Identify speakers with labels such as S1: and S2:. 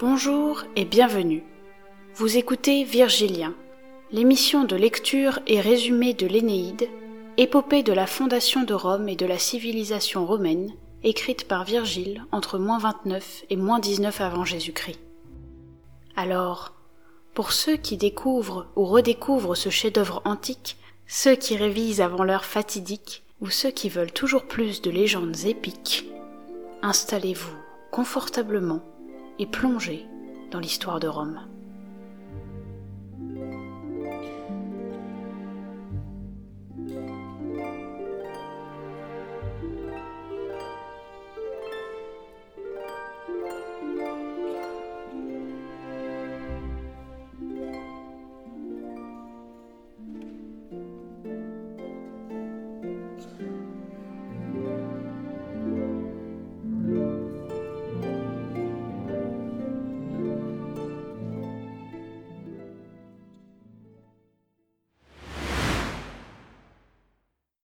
S1: Bonjour et bienvenue. Vous écoutez Virgilien, l'émission de lecture et résumé de l'Énéide, épopée de la fondation de Rome et de la civilisation romaine, écrite par Virgile entre moins 29 et moins 19 avant Jésus-Christ. Alors, pour ceux qui découvrent ou redécouvrent ce chef-d'œuvre antique, ceux qui révisent avant l'heure fatidique, ou ceux qui veulent toujours plus de légendes épiques, installez-vous confortablement et plongez dans l'histoire de Rome.